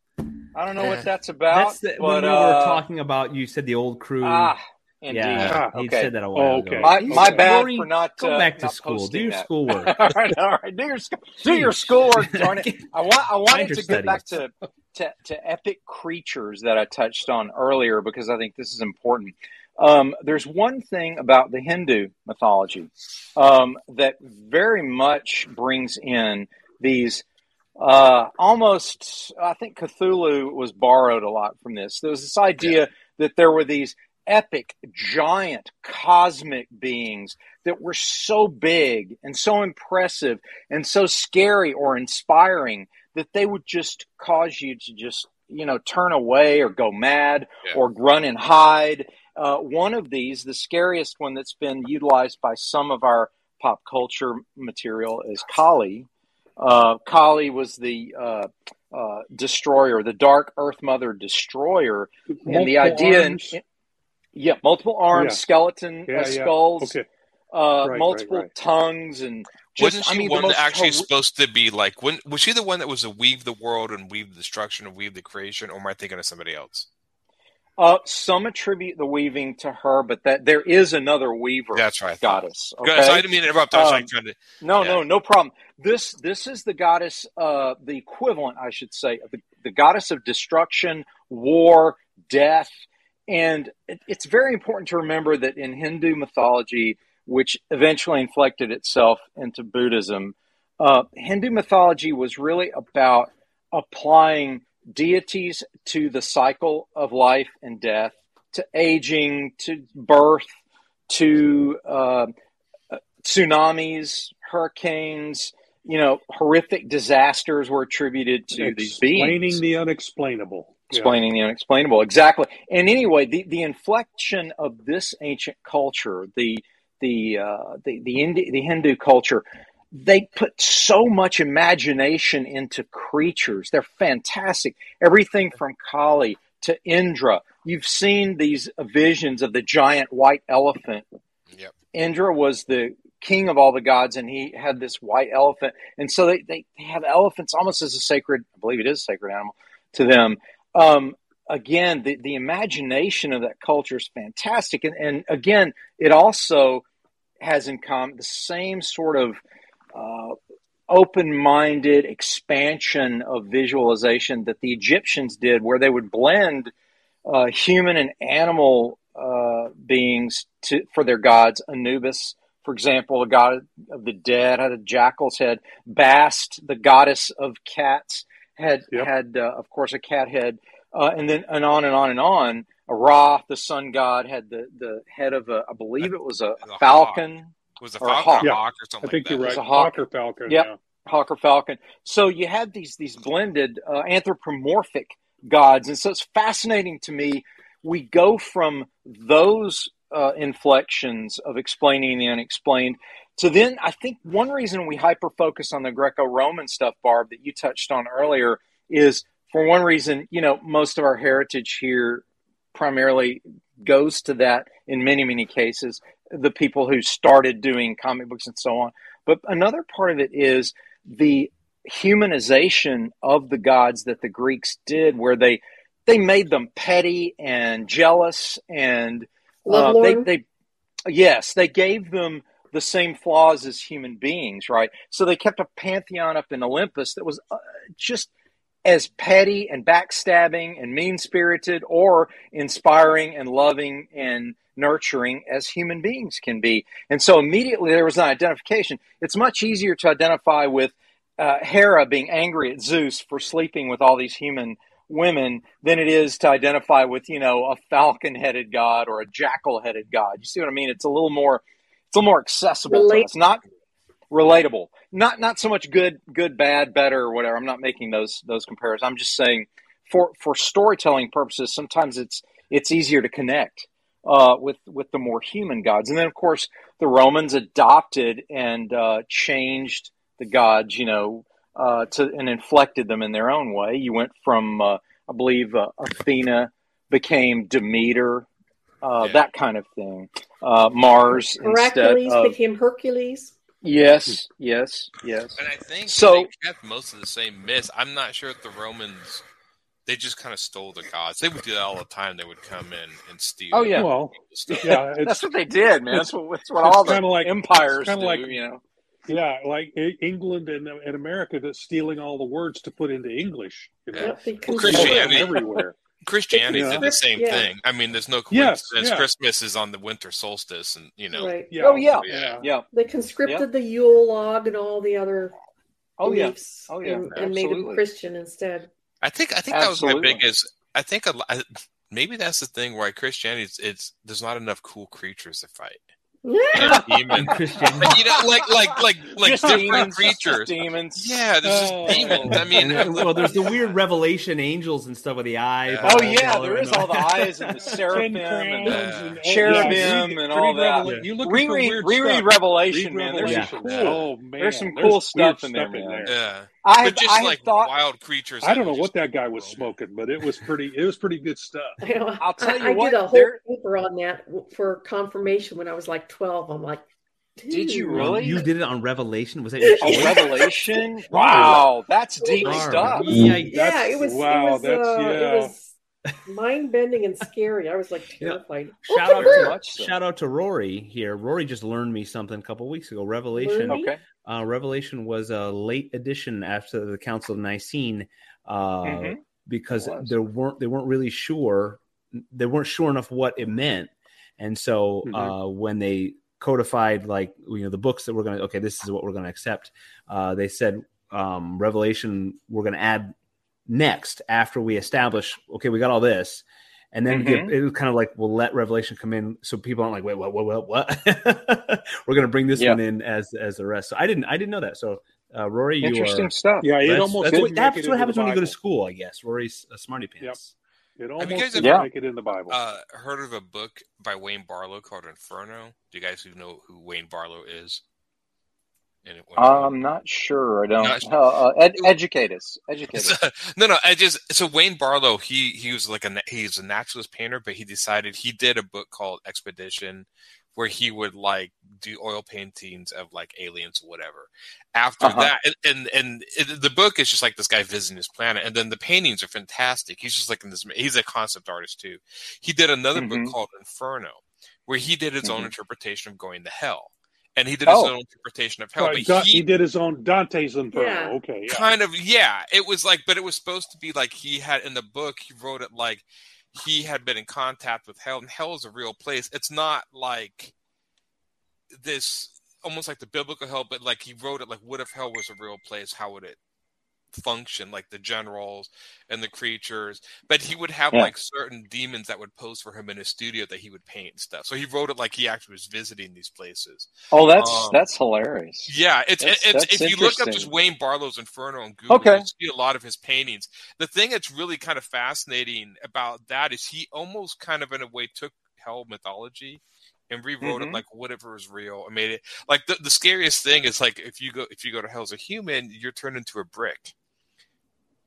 I don't know Yeah. what that's about. That's the, but, when we uh, were talking about. You said the old crew. Ah, Indeed. Yeah, he Okay. said that a while Oh, ago. okay. My, my bad Rory, for not Go uh, back to school. Do your that. schoolwork. all right, all right. Do your sc- do your schoolwork. Darn it! I want I wanted to get back to, to to epic creatures that I touched on earlier because I think this is important. Um, there's one thing about the Hindu mythology um, that very much brings in these uh, almost. I think Cthulhu was borrowed a lot from this. There was this idea that there were these epic, giant, cosmic beings that were so big and so impressive and so scary or inspiring that they would just cause you to just, you know, turn away or go mad Yeah. or run and hide. Uh, one of these, the scariest one that's been utilized by some of our pop culture material, is Kali. Uh, Kali was the uh, uh, destroyer, the Dark Earth Mother destroyer, and the idea, arms. yeah, multiple arms, Yeah. skeleton Yeah, uh, yeah. skulls, Okay. uh, right, multiple right. tongues, and just Wasn't she I mean, one most that actually horri- supposed to be like? When was she the one that was to weave the world and weave the destruction and weave the creation? Or am I thinking of somebody else? Uh, some attribute the weaving to her, but that there is another weaver That's right. Goddess. Okay? I didn't mean to interrupt. I was Um, like trying to. No, Yeah. no, no problem. This this is the goddess, uh, the equivalent, I should say, of the, the goddess of destruction, war, death, and it, it's very important to remember that in Hindu mythology, which eventually inflected itself into Buddhism, uh, Hindu mythology was really about applying deities to the cycle of life and death, to aging, to birth, to uh, tsunamis, hurricanes, you know, horrific disasters were attributed to these beings. Explaining the unexplainable. Yeah. Explaining the unexplainable, exactly. And anyway, the, the inflection of this ancient culture, the the uh, the the, Indi- the Hindu culture, they put so much imagination into creatures. They're fantastic. Everything from Kali to Indra. You've seen these visions of the giant white elephant. Yep. Indra was the king of all the gods, and he had this white elephant. And so they, they, have elephants almost as a sacred, I believe it is a sacred animal to them. Um, again, the, the imagination of that culture is fantastic. And, and again, it also has in common the same sort of uh, open minded expansion of visualization that the Egyptians did, where they would blend uh, human and animal uh, beings to, for their gods. Anubis, for example, the god of the dead, had a jackal's head. Bast, the goddess of cats, had Yep. had uh, of course a cat head, uh, and then and on and on and on. Ra, the sun god, had the, the head of a, I believe it was a, A falcon, Was a Or a falcon hawk. or a Yeah. hawk or I think like you're that? right. was a hawk. Hawk or falcon. Yep. Yeah. hawk or falcon. So you have these these blended uh, anthropomorphic gods, and so it's fascinating to me. We go from those uh, inflections of explaining the unexplained to then I think one reason we hyper focus on the Greco-Roman stuff, Barb, that you touched on earlier, is for one reason, you know, most of our heritage here primarily goes to that in many many cases the people who started doing comic books and so on but another part of it is the humanization of the gods that the Greeks did, where they they made them petty and jealous, and uh, they they yes they gave them the same flaws as human beings, right? So they kept a pantheon up in Olympus that was uh, just as petty and backstabbing and mean spirited or inspiring and loving and nurturing as human beings can be. And so immediately there was an identification. It's much easier to identify with uh, Hera being angry at Zeus for sleeping with all these human women than it is to identify with, you know, a falcon headed god or a jackal headed god. You see what I mean? It's a little more it's a little more accessible to us. Not relatable. Not not so much good, good, bad, better, or whatever. I'm not making those those comparisons. I'm just saying for for storytelling purposes, sometimes it's it's easier to connect uh, with with the more human gods. And then of course the Romans adopted and uh, changed the gods, you know, uh, to and inflected them in their own way. You went from uh, I believe uh, Athena became Demeter, uh, Yeah. that kind of thing. Uh, Mars instead Hercules of became Hercules. Yes, hmm. yes, yes. And I think So- they kept most of the same myths. I'm not sure if the Romans they just kind of stole the gods. They would do that all the time. They would come in and steal. Oh, yeah. Well, stuff. yeah, That's what they did, man. That's what, that's what it's all the kinda like- empires kinda do. like- you know. yeah, like England and, and America that's stealing all the words to put into English. You know? Yep, Well, Christianity- everywhere. Christianity Yeah. did the same Yeah. thing. I mean, there's no Yes, coincidence. yeah. Christmas is on the winter solstice, and you know, Right. Yeah. Oh, yeah. yeah. Yeah. They conscripted the Yule log and all the other Oh yeah. Oh, yeah. and, and made them Christian instead. I think I think that was my biggest. I think a, lo- I- maybe that's the thing why Christianity it's, it's there's not enough cool creatures to fight. Yeah. Demons. Christian. Like, you know, like like like like Just different demons, creatures. just demons. Yeah, there's Oh. just demons. I mean, And, well, there's the weird revelation angels and stuff with the eyes. Yeah. Oh yeah, there is all the eyes and the seraphim crowns and the and- cherubim yeah. and Read- all read that. Revela- You look reread, reread Revelation, read man. There's some Revelation. cool. Oh man, There's some there's cool weird stuff in there, man. there. yeah, I have, just I have like thought. wild creatures. I don't know what that guy was smoking, but it was pretty. It was pretty good stuff. I'll tell I, you I what, did a whole there- paper on that for confirmation when I was like 12. I'm like, Did you dude. really? You did it on Revelation. Was that your Oh. Revelation! Wow, that's deep Darn. stuff. Yeah, Yeah, it was. wow, it was, that's- uh, yeah. it was mind bending and scary. I was like Yeah. terrified. Shout out to shout out to Rory here. Rory just learned me something a couple weeks ago. Revelation. Okay. Uh, Revelation was a late addition after the Council of Nicene uh, Mhm. because there weren't they weren't really sure they weren't sure enough what it meant, and so Mhm. uh, when they codified like you know the books that we're going to okay this is what we're going to accept, uh, they said um, Revelation we're going to add next after we establish okay we got all this. And then we Mhm. get, it was kind of like we'll let Revelation come in, so people aren't like, wait, what, what, what, what? We're going to bring this Yeah. one in as as the rest. So I didn't I didn't know that. So uh, Rory, you Interesting are. stuff. Yeah, it That's, almost that's didn't what, that's it what happens when you go to school, I guess. Rory's a smarty pants. It you almost guys didn't ever- make it in the Bible. Uh, heard of a book by Wayne Barlowe called Inferno? Do you guys who know who Wayne Barlowe is? I'm not sure. I don't. Not sure. Uh, ed- educate us. Educate us. no, no. I just so Wayne Barlowe. He he was like a he's a naturalist painter, but he decided he did a book called Expedition, where he would like do oil paintings of like aliens or whatever. After Uh-huh. that, and and, and the book is just like this guy visiting his planet, and then the paintings are fantastic. He's just like in this. He's a concept artist too. He did another Mhm. book called Inferno, where he did his own Mhm. interpretation of going to hell, and he did his Oh. own interpretation of hell. Right, but Da- he, he did his own Dante's Inferno. Yeah. Okay, yeah. kind of yeah it was like but it was supposed to be like he had in the book he wrote it like he had been in contact with hell and hell is a real place it's not like this almost like the biblical hell but like he wrote it like what if hell was a real place how would it function like the generals and the creatures but he would have Yeah. like certain demons that would pose for him in his studio that he would paint and stuff so he wrote it like he actually was visiting these places Oh, that's Um, that's hilarious. yeah, it's, That's- it's that's if you look up just Wayne Barlowe's Inferno on Google, Okay. you'll see a lot of his paintings. The thing that's really kind of fascinating about that is he almost kind of in a way took hell mythology and rewrote Mhm. it like whatever was real and made it like the, the scariest thing is like if you go if you go to hell as a human, you're turned into a brick.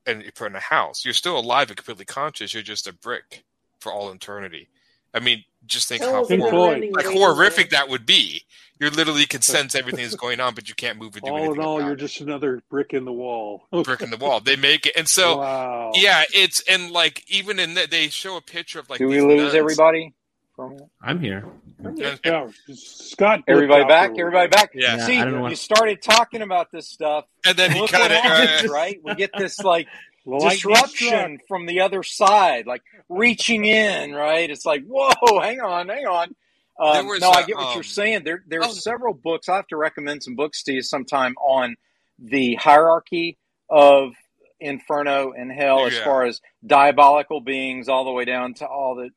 And you put in a house. You're still alive and completely conscious, you're just a brick for all eternity. I mean, just think how Hell's Pink a hor- Floyd. never-ending like horrific that would be. You're literally can sense everything that's going on, but you can't move or do All anything in all, about you're it. just another brick in the wall. brick in the wall. They make it, and so wow. yeah, it's and like even in that they show a picture of like Do we lose nuns. everybody? From it? I'm here. And- Yeah, Scott. Everybody back. Everybody back. Yeah. Yeah, See, I don't know you what- started talking about this stuff. and then he Look kind what happens, right? We get this like disruption from the other side, like reaching in, right? It's like, whoa, hang on, hang on. Um, no, I a, get what um, you're saying. There, there are oh. several books. I have to recommend some books to you sometime on the hierarchy of Inferno and Hell, as far as diabolical beings, all the way down to all the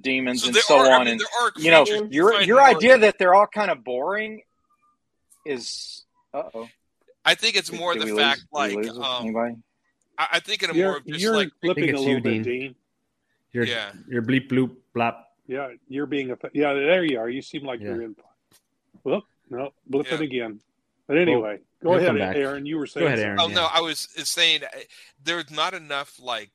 demons so and so are, I on. mean, and there are you know, your your idea that they're all kind of boring is. Uh oh. I think it's more the fact like um, anybody? I, I think in a You're, more of just you're like flipping it's a you, little bit, Dean. Dean. You're yeah. you're bleep bloop blop. Yeah, you're being a. Yeah, there you are. You seem like Yeah. you're in. Well, no, blipping Yeah. again. But anyway, go ahead. Aaron. You were saying. ahead. Aaron. Oh yeah. no, I was saying uh, there's not enough like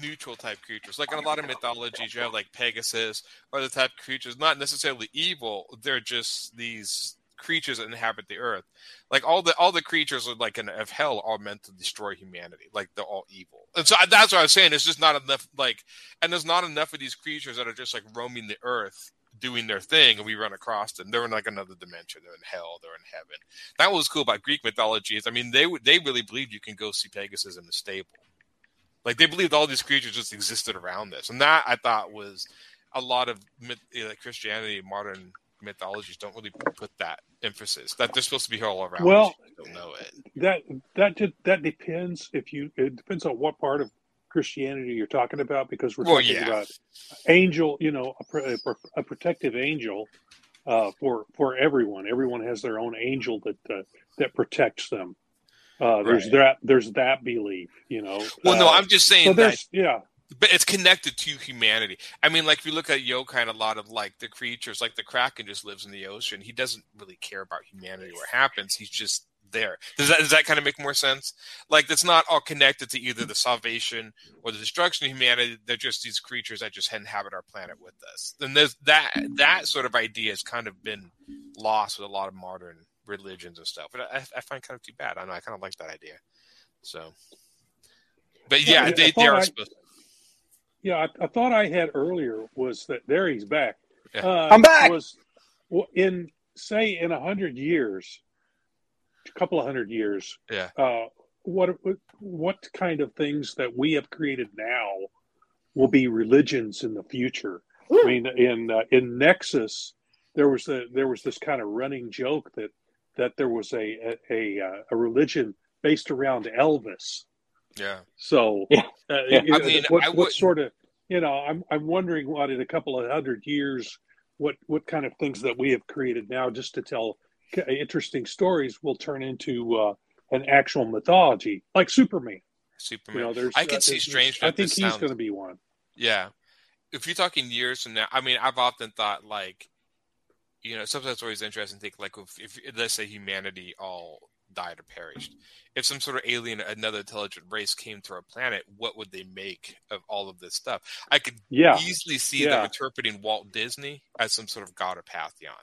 neutral type creatures. Like in a lot of mythologies, you have like Pegasus or the type creatures not necessarily evil. They're just these creatures that inhabit the earth. Like all the all the creatures are like in, of hell are meant to destroy humanity. Like they're all evil. And so that's what I was saying. It's just not enough. Like, and there's not enough of these creatures that are just like roaming the earth doing their thing and we run across them they're in like another dimension they're in hell they're in heaven that was cool about greek mythology is i mean they they really believed you can go see pegasus in the stable like they believed all these creatures just existed around this and that i thought was a lot of myth, like christianity modern mythologies don't really put that emphasis that they're supposed to be here all around Well, you don't know it that that did, that depends if you it depends on what part of Christianity you're talking about because we're Well, talking yeah. about angel, you know, a, a protective angel uh, for for everyone. Everyone has their own angel that uh, that protects them. Uh, there's Right. that there's that belief, you know. well no Uh, i'm just saying so that yeah but it's connected to humanity. I mean, like if you look at yokai and a lot of like the creatures, like the kraken just lives in the ocean. He doesn't really care about humanity or what happens. He's just there. Does that does that kind of make more sense? Like it's not all connected to either the salvation or the destruction of humanity. They're just these creatures that just inhabit our planet with us. And there's that that sort of idea has kind of been lost with a lot of modern religions and stuff. But I, I find kind of too bad. I know I kind of like that idea. So, but yeah, Yeah, I they, they thought are I- supposed. yeah. I, I thought I had earlier was that there he's back. Yeah. Uh, I'm back! Was in say in a hundred years, a couple of hundred years. Yeah. Uh, what what kind of things that we have created now will be religions in the future? I mean, in uh, in Nexus, there was a there was this kind of running joke that that there was a a a, uh, a religion based around Elvis. Yeah. So, Yeah. uh, Yeah. you I know, mean, what, I what sort of you know? I'm I'm wondering what in a couple of hundred years, what what kind of things that we have created now just to tell interesting stories will turn into uh, an actual mythology, like Superman. Superman. You know, there's I can uh, see there's- strange. I think he's sounds- going to be one. Yeah. If you're talking years from now, I mean, I've often thought like, you know, sometimes it's always interesting to think like if, if let's say humanity all died or perished, if some sort of alien, another intelligent race came to our planet, what would they make of all of this stuff? I could Yeah, easily see Yeah. them interpreting Walt Disney as some sort of god or pantheon.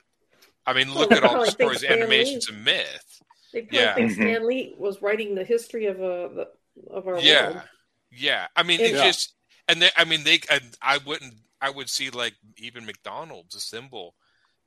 I mean, look at all the stories, Stan Lee- animations, and myth. They probably Yeah. think. Stan Lee was writing the history of uh, the, of our yeah world. yeah i mean And- it Yeah. just and they, i mean they I, I wouldn't i would see like even mcdonald's a symbol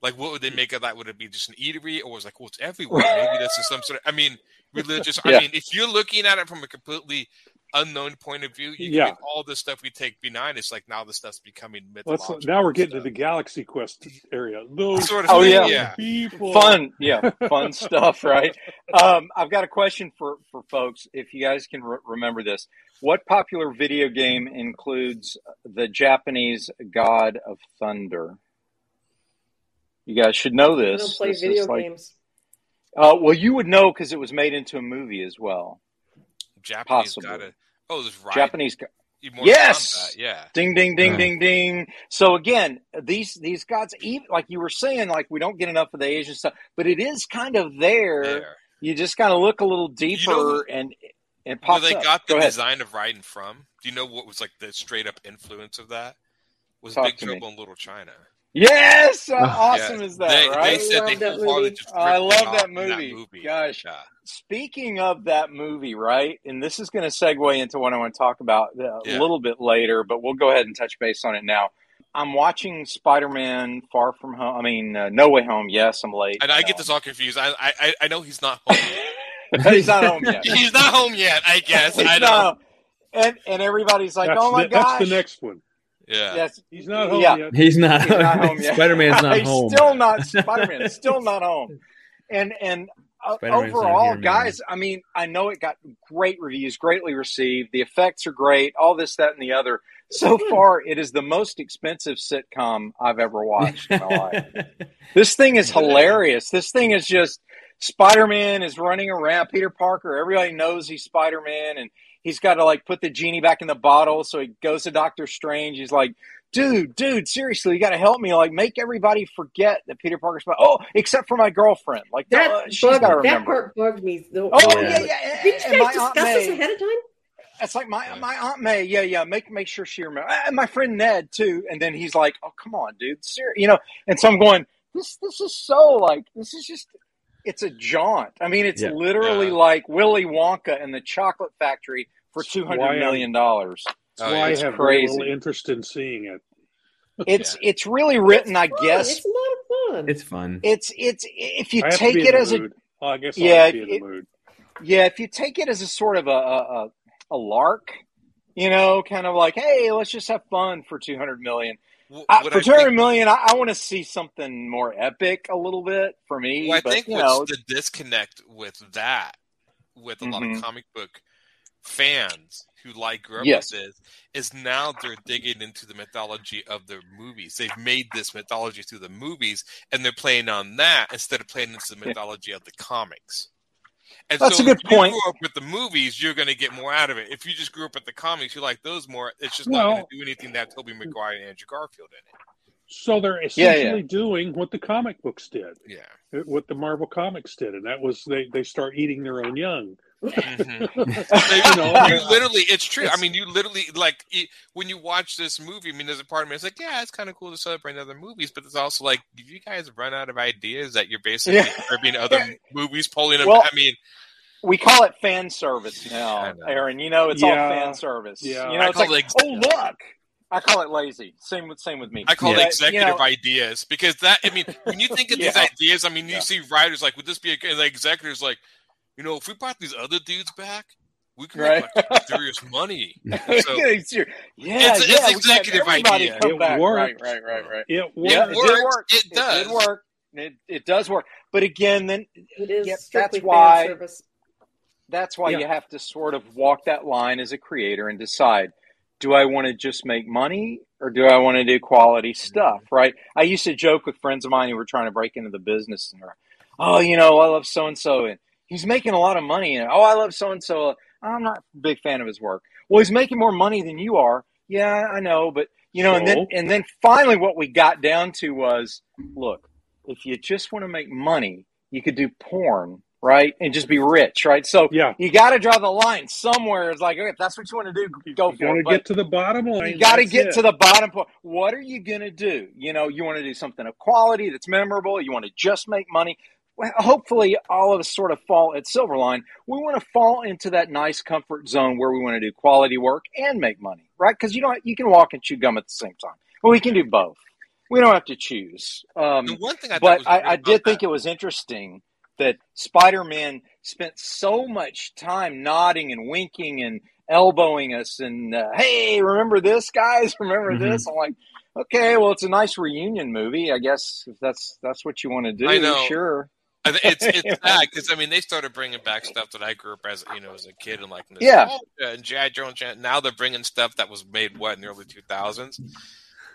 like what would they make of that would it be just an eatery or was it like well it's everywhere maybe this is some sort of i mean religious Yeah. i mean if you're looking at it from a completely unknown point of view you Yeah. can all the stuff we take benign it's like now the stuff's becoming Let's, now we're getting to the Galaxy Quest area. Those Sort of Oh, thing, yeah. yeah. people. fun yeah fun stuff right um, i've got a question for for folks if you guys can re- remember this what popular video game includes the japanese god of thunder you guys should know I this don't play This video like- games. uh, well you would know because it was made into a movie as well japanese Possibly. got it oh there's right japanese go- Yes! Kombat, yeah Ding ding ding Yeah. ding ding. So again, these these gods, even like you were saying, like we don't get enough of the Asian stuff, but it is kind of there. there You just kind of look a little deeper, who- and it where pops they up. got the Go ahead. design of Raiden from? Do you know what was like the straight up influence of that? Was Talk Big to me. Trouble in Little China? Yes, how Oh, awesome Yeah. is that, they, right? They said I they love that movie. just I ripped it love off that movie. Gosh. Yeah. Speaking of that movie, right? And this is going to segue into what I want to talk about uh, Yeah. a little bit later, but we'll go ahead and touch base on it now. I'm watching Spider-Man: Far From Home. I mean, uh, No Way Home. Yes, I'm late. And I get this all confused. I I, I know he's not home. He's not home yet. he's not home yet. I guess. He's I not know. And and everybody's like, that's, "Oh my the, gosh!" that's the next one. Yeah. Yes, He's not home Yeah. yet. He's not. He's not home yet. Spider Man's not He's home. Still not Spider Man. still not home. And and uh, overall, here, guys, I mean, I know it got great reviews, greatly received. The effects are great. All this, that, and the other. So far, it is the most expensive sitcom I've ever watched in my life. This thing is hilarious. This thing is just Spider Man is running around. Peter Parker. Everybody knows he's Spider Man, and he's got to like put the genie back in the bottle. So he goes to Doctor Strange. He's like, "Dude, dude, seriously, you got to help me. Like, make everybody forget that Peter Parker's. Spider- Oh, except for my girlfriend. Like, That uh, she's got to bugged, that remember. part bugged me. Though. Oh Yeah. yeah, yeah. Didn't you my guys Aunt discuss this May- ahead of time? it's like my my aunt May, yeah, yeah. Make make sure she remembers. And my friend Ned too. And then he's like, "Oh, come on, dude, serious," you know. And so I'm going, this this is so like this is just it's a jaunt. I mean, it's Yeah. literally Yeah. like Willy Wonka and the Chocolate Factory for two Why hundred I'm- million dollars. That's Oh, why yeah, I have crazy. little interest in seeing it. It's it's really written, I Fun. guess. it's a lot of fun. It's fun. It's it's if you I take it the as a mood. Oh, I guess Yeah, I'll be in it- mood. yeah, if you take it as a sort of a a, a, a lark, you know, kind of like, hey, let's just have fun for two hundred million. W- I, what for I two hundred think- I, I want to see something more epic a little bit for me. Well, I but, think you what's know, the disconnect with that, with a lot Mhm. of comic book fans who like grew up Yes. with this, is now they're digging into the mythology of the movies. They've made this mythology through the movies, and they're playing on that instead of playing into the Yeah. mythology of the comics. And That's so a good if you point. grew up with the movies, you're going to get more out of it. If you just grew up with the comics, you like those more. It's just not Well- going to do anything that Tobey Maguire and Andrew Garfield in it. So they're Yeah, essentially doing what the comic books did, Yeah. what the Marvel comics did, and that was they they start eating their own young. Mhm. You know, you literally, it's true. I mean, you literally like it, when you watch this movie. I mean, there's a part of me that's like, yeah, it's kind of cool to celebrate other movies, but it's also like, if you guys run out of ideas that you're basically Yeah. other movies, pulling them. Well, I mean, we call it fan service I now, know. Aaron. You know, it's Yeah. all fan service. Yeah. You know, I it's call like, it- oh look, I call it lazy. Same with same with me. I call But, it you executive know, ideas because that. I mean, when you think of these ideas, I mean, you Yeah. see writers like, would this be a and the executives like, you know, if we brought these other dudes back, we could Right. make like serious money. So, It's yeah, It's- it's yeah, we executive idea. It back. worked. Right, right, right, right. It worked. Yeah, It it worked. work. It does. did work. It, it does work. But again, then It is Yep, strictly that's why- service. that's why Yeah. you have to sort of walk that line as a creator and decide do I want to just make money or do I want to do quality mm-hmm. stuff, right? I used to joke with friends of mine who were trying to break into the business and they're, oh, you know, I love so and so and he's making a lot of money and oh, I love so and so. I'm not a big fan of his work. Well, he's making more money than you are. Yeah, I know, but you know, and then and then finally what we got down to was, look, if you just want to make money, you could do porn, right? And just be rich, right? So Yeah, you got to draw the line somewhere. It's like, okay, if that's what you want to do, go you for to it. Get to the bottom line. you got to get it. to the bottom point. What are you going to do? You know, you want to do something of quality that's memorable. You want to just make money. Well, hopefully, all of us sort of fall at Silverline. We want to fall into that nice comfort zone where we want to do quality work and make money, right? Because you know you can walk and chew gum at the same time. Well, we can do both. We don't have to choose. Um, the one thing I but I, I did think that- it was interesting that Spider-Man spent so much time nodding and winking and elbowing us and uh, hey, remember this, guys? Remember Mm-hmm. Mhm. this? I'm like, okay, well, it's a nice reunion movie, I guess. If that's that's what you want to do, I know. sure. I It's it's sad because I mean they started bringing back stuff that I grew up as you know as a kid and like Yeah. nostalgia and GI Joe and now they're bringing stuff that was made what in the early two thousands.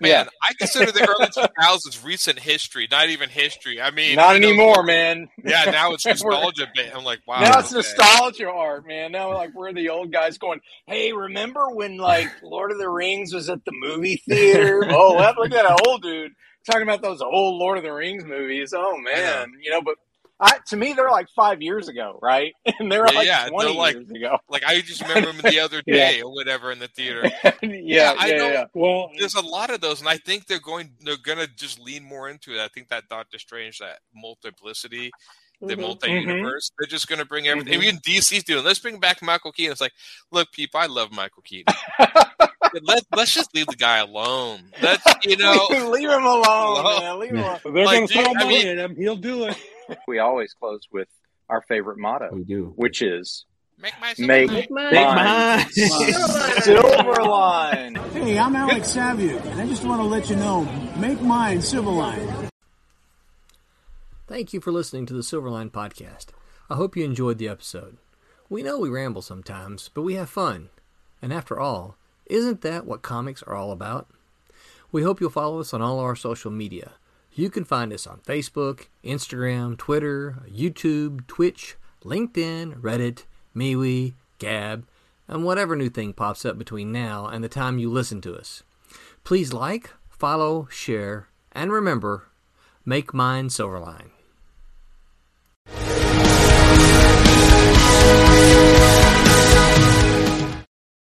Yeah. Man, I consider the early two thousands recent history, not even history. I mean, Not you know, anymore, man. Yeah, now it's nostalgia. I'm like, wow. now it's okay. nostalgia art, man. Now, like, we're the old guys going, hey, remember when, like, Lord of the Rings was at the movie theater? oh, look at that old dude talking about those old Lord of the Rings movies. Oh, man. You know, but I, to me, they're like five years ago, right? And they're Yeah, like yeah, 20 they're like- years ago. Like I just remember them the other Yeah. day or whatever in the theater. yeah, yeah, I yeah, know. yeah. Well, There's a lot of those, and I think they're going. They're gonna just lean more into it. I think that Doctor Strange, that multiplicity, the Mhm. multi-universe. They're just going to bring everything. Mhm. Even DC's doing. Let's bring back Michael Keaton. It's like, look, people, I love Michael Keaton. Let, let's just leave the guy alone. Let's, you know, leave him alone, Hello? man. Leave him alone. they're Like, going to dude, throw I mean- at him. He'll do it. We always close with our favorite motto, We do. which is make my Make- Make mine. Make Mine. mine. Silver Line. Hey, I'm Alex Saviuk, and I just want to let you know, make mine Silverline. Thank you for listening to the Silverline Podcast. I hope you enjoyed the episode. We know we ramble sometimes, but we have fun. And after all, isn't that what comics are all about? We hope you'll follow us on all our social media. You can find us on Facebook, Instagram, Twitter, YouTube, Twitch, LinkedIn, Reddit, MeWe, Gab, and whatever new thing pops up between now and the time you listen to us. Please like, follow, share, and remember, make mine Silverline.